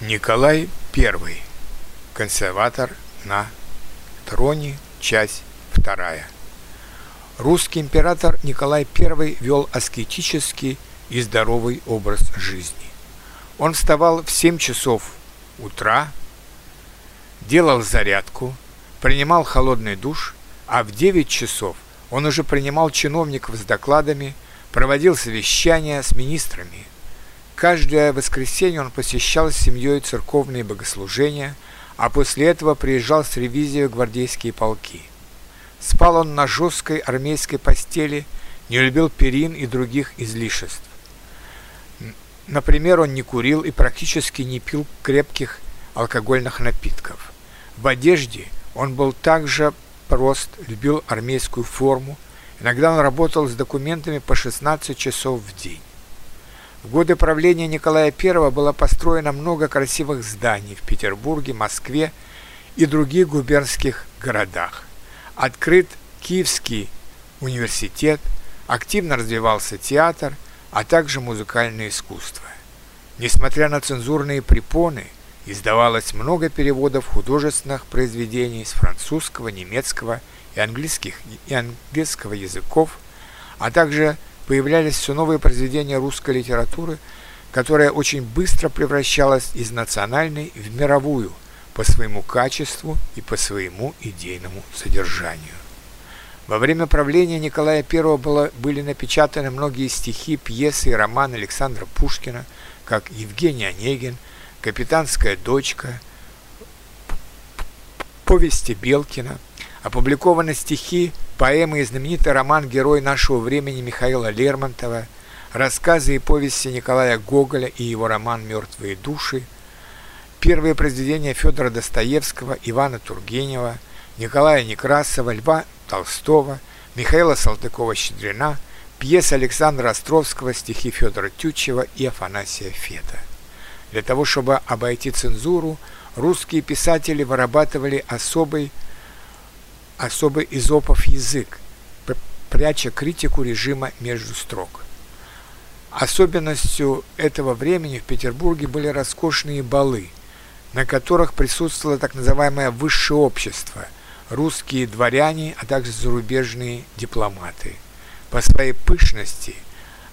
Николай I. Консерватор на троне. Часть вторая. Русский император Николай I вел аскетический и здоровый образ жизни. Он вставал в 7 часов утра, делал зарядку, принимал холодный душ, а в 9 часов он уже принимал чиновников с докладами, проводил совещания с министрами – Каждое воскресенье он посещал с семьей церковные богослужения, а после этого приезжал с ревизией в гвардейские полки. Спал он на жесткой армейской постели, не любил перин и других излишеств. Например, он не курил и практически не пил крепких алкогольных напитков. В одежде он был также прост, любил армейскую форму. Иногда он работал с документами по 16 часов в день. В годы правления Николая I было построено много красивых зданий в Петербурге, Москве и других губернских городах. Открыт Киевский университет, активно развивался театр, а также музыкальное искусство. Несмотря на цензурные препоны, издавалось много переводов художественных произведений с французского, немецкого и, английских, и английского языков, а также появлялись все новые произведения русской литературы, которая очень быстро превращалась из национальной в мировую по своему качеству и по своему идейному содержанию. Во время правления Николая I было, были напечатаны многие стихи, пьесы и романы Александра Пушкина, как «Евгений Онегин», «Капитанская дочка», «Повести Белкина», опубликованы стихи поэмы и знаменитый роман «Герой нашего времени» Михаила Лермонтова, рассказы и повести Николая Гоголя и его роман «Мертвые души», первые произведения Федора Достоевского, Ивана Тургенева, Николая Некрасова, Льва Толстого, Михаила Салтыкова-Щедрина, пьесы Александра Островского, стихи Федора Тютчева и Афанасия Фета. Для того, чтобы обойти цензуру, русские писатели вырабатывали особый особый изопов язык, пряча критику режима между строк. Особенностью этого времени в Петербурге были роскошные балы, на которых присутствовало так называемое высшее общество, русские дворяне, а также зарубежные дипломаты. По своей пышности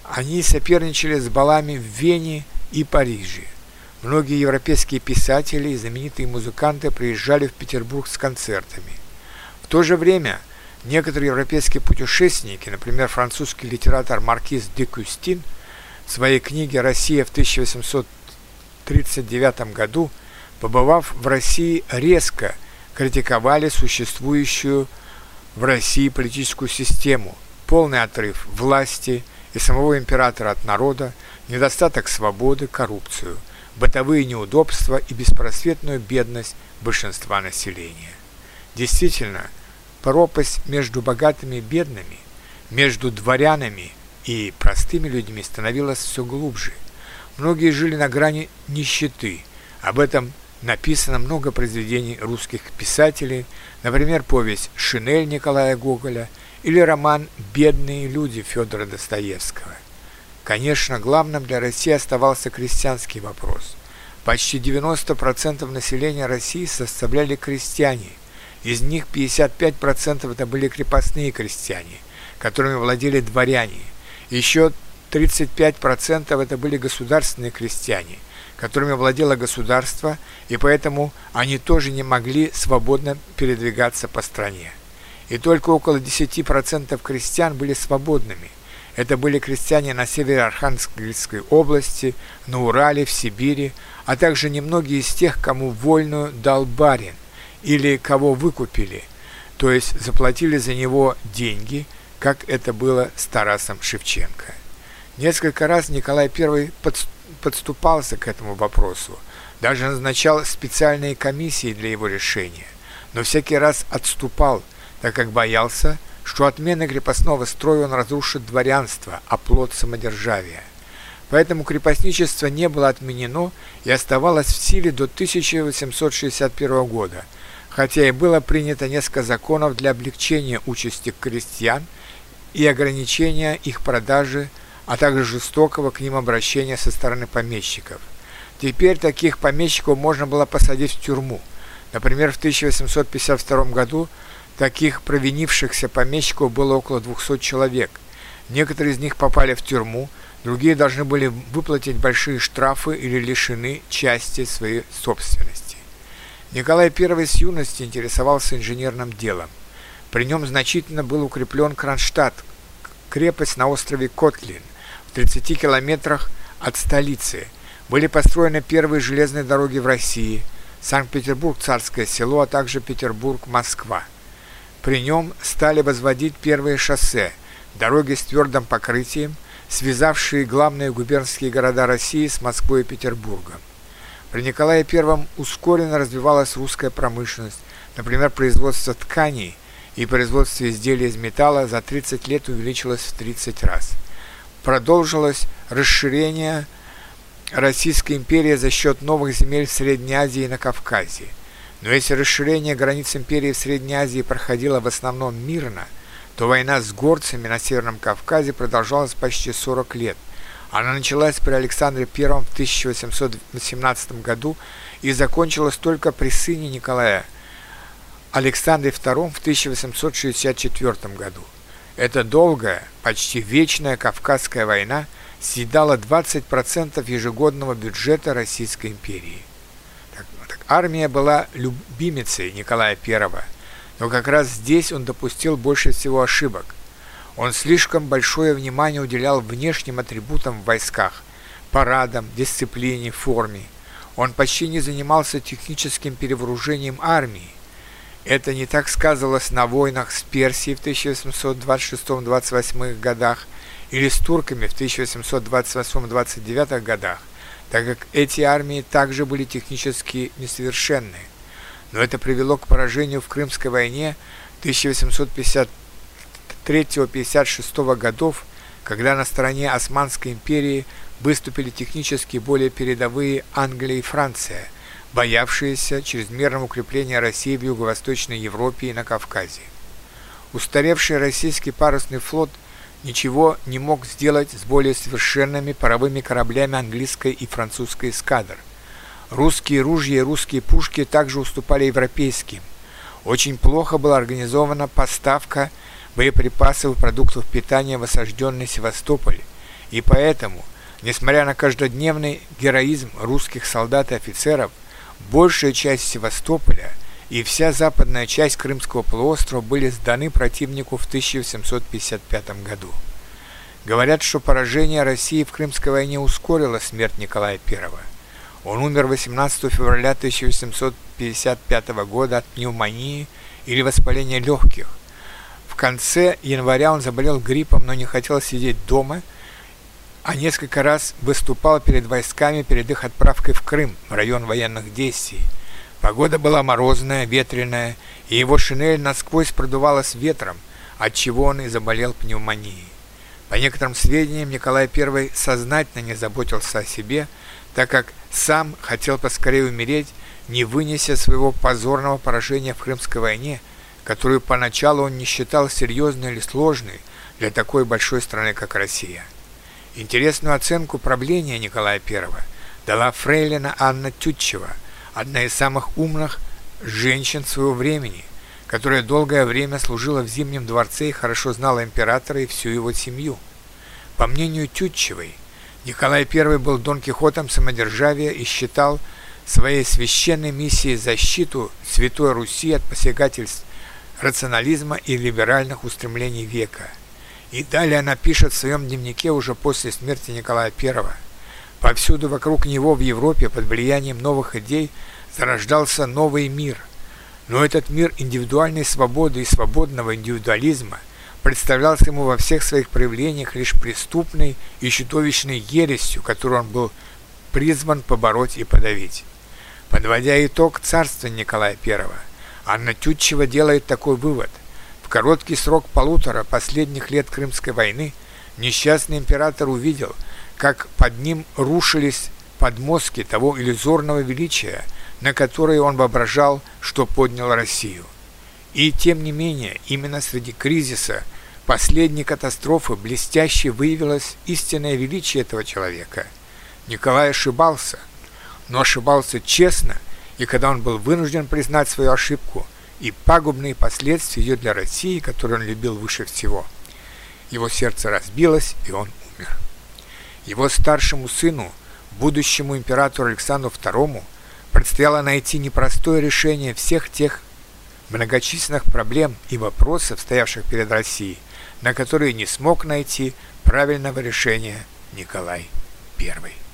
они соперничали с балами в Вене и Париже. Многие европейские писатели и знаменитые музыканты приезжали в Петербург с концертами – в то же время некоторые европейские путешественники, например, французский литератор Маркиз де Кюстин в своей книге «Россия в 1839 году», побывав в России, резко критиковали существующую в России политическую систему, полный отрыв власти и самого императора от народа, недостаток свободы, коррупцию, бытовые неудобства и беспросветную бедность большинства населения. Действительно, пропасть между богатыми и бедными, между дворянами и простыми людьми становилась все глубже. Многие жили на грани нищеты. Об этом написано много произведений русских писателей, например, повесть «Шинель» Николая Гоголя или роман «Бедные люди» Федора Достоевского. Конечно, главным для России оставался крестьянский вопрос. Почти 90% населения России составляли крестьяне – из них 55% это были крепостные крестьяне, которыми владели дворяне. Еще 35% это были государственные крестьяне, которыми владело государство, и поэтому они тоже не могли свободно передвигаться по стране. И только около 10% крестьян были свободными. Это были крестьяне на севере Архангельской области, на Урале, в Сибири, а также немногие из тех, кому вольную дал барин, или кого выкупили, то есть заплатили за него деньги, как это было с Тарасом Шевченко. Несколько раз Николай I подступался к этому вопросу, даже назначал специальные комиссии для его решения, но всякий раз отступал, так как боялся, что отмена крепостного строя он разрушит дворянство, а плод самодержавия. Поэтому крепостничество не было отменено и оставалось в силе до 1861 года – хотя и было принято несколько законов для облегчения участи крестьян и ограничения их продажи, а также жестокого к ним обращения со стороны помещиков. Теперь таких помещиков можно было посадить в тюрьму. Например, в 1852 году таких провинившихся помещиков было около 200 человек. Некоторые из них попали в тюрьму, другие должны были выплатить большие штрафы или лишены части своей собственности. Николай I с юности интересовался инженерным делом. При нем значительно был укреплен Кронштадт, крепость на острове Котлин, в 30 километрах от столицы. Были построены первые железные дороги в России, Санкт-Петербург – Царское село, а также Петербург-Москва. При нем стали возводить первые шоссе, дороги с твердым покрытием, связавшие главные губернские города России с Москвой и Петербургом. При Николае I ускоренно развивалась русская промышленность, например, производство тканей и производство изделий из металла за 30 лет увеличилось в 30 раз. Продолжилось расширение Российской империи за счет новых земель в Средней Азии и на Кавказе. Но если расширение границ империи в Средней Азии проходило в основном мирно, то война с горцами на Северном Кавказе продолжалась почти 40 лет. Она началась при Александре I в 1818 году и закончилась только при сыне Николая Александре II в 1864 году. Эта долгая, почти вечная Кавказская война съедала 20% ежегодного бюджета Российской империи. Так, так, армия была любимицей Николая I, но как раз здесь он допустил больше всего ошибок. Он слишком большое внимание уделял внешним атрибутам в войсках, парадам, дисциплине, форме. Он почти не занимался техническим перевооружением армии. Это не так сказывалось на войнах с Персией в 1826-28 годах или с турками в 1828-29 годах, так как эти армии также были технически несовершенны. Но это привело к поражению в Крымской войне 1853-56 годов, когда на стороне Османской империи выступили технически более передовые Англия и Франция, боявшиеся чрезмерного укрепления России в Юго-Восточной Европе и на Кавказе. Устаревший российский парусный флот – ничего не мог сделать с более совершенными паровыми кораблями английской и французской эскадр. Русские ружья и русские пушки также уступали европейским. Очень плохо была организована поставка боеприпасов и продуктов питания в осажденный Севастополь, и поэтому, несмотря на каждодневный героизм русских солдат и офицеров, большая часть Севастополя – и вся западная часть Крымского полуострова были сданы противнику в 1755 году. Говорят, что поражение России в Крымской войне ускорило смерть Николая I. Он умер 18 февраля 1855 года от пневмонии или воспаления легких. В конце января он заболел гриппом, но не хотел сидеть дома, а несколько раз выступал перед войсками перед их отправкой в Крым, в район военных действий – Погода была морозная, ветреная, и его шинель насквозь продувалась ветром, отчего он и заболел пневмонией. По некоторым сведениям, Николай I сознательно не заботился о себе, так как сам хотел поскорее умереть, не вынеся своего позорного поражения в Крымской войне, которую поначалу он не считал серьезной или сложной для такой большой страны, как Россия. Интересную оценку правления Николая I дала фрейлина Анна Тютчева – одна из самых умных женщин своего времени, которая долгое время служила в Зимнем дворце и хорошо знала императора и всю его семью. По мнению Тютчевой, Николай I был Дон Кихотом самодержавия и считал своей священной миссией защиту Святой Руси от посягательств рационализма и либеральных устремлений века. И далее она пишет в своем дневнике уже после смерти Николая I – Повсюду вокруг него в Европе под влиянием новых идей зарождался новый мир. Но этот мир индивидуальной свободы и свободного индивидуализма представлялся ему во всех своих проявлениях лишь преступной и чудовищной ересью, которую он был призван побороть и подавить. Подводя итог царства Николая I, Анна Тютчева делает такой вывод. В короткий срок полутора последних лет Крымской войны несчастный император увидел – как под ним рушились подмостки того иллюзорного величия, на которое он воображал, что поднял Россию. И тем не менее, именно среди кризиса, последней катастрофы, блестяще выявилось истинное величие этого человека. Николай ошибался. но ошибался честно, и когда он был вынужден признать свою ошибку и пагубные последствия ее для России, которую он любил выше всего, его сердце разбилось, и он умер. Его старшему сыну, будущему императору Александру II, предстояло найти непростое решение всех тех многочисленных проблем и вопросов, стоявших перед Россией, на которые не смог найти правильного решения Николай I.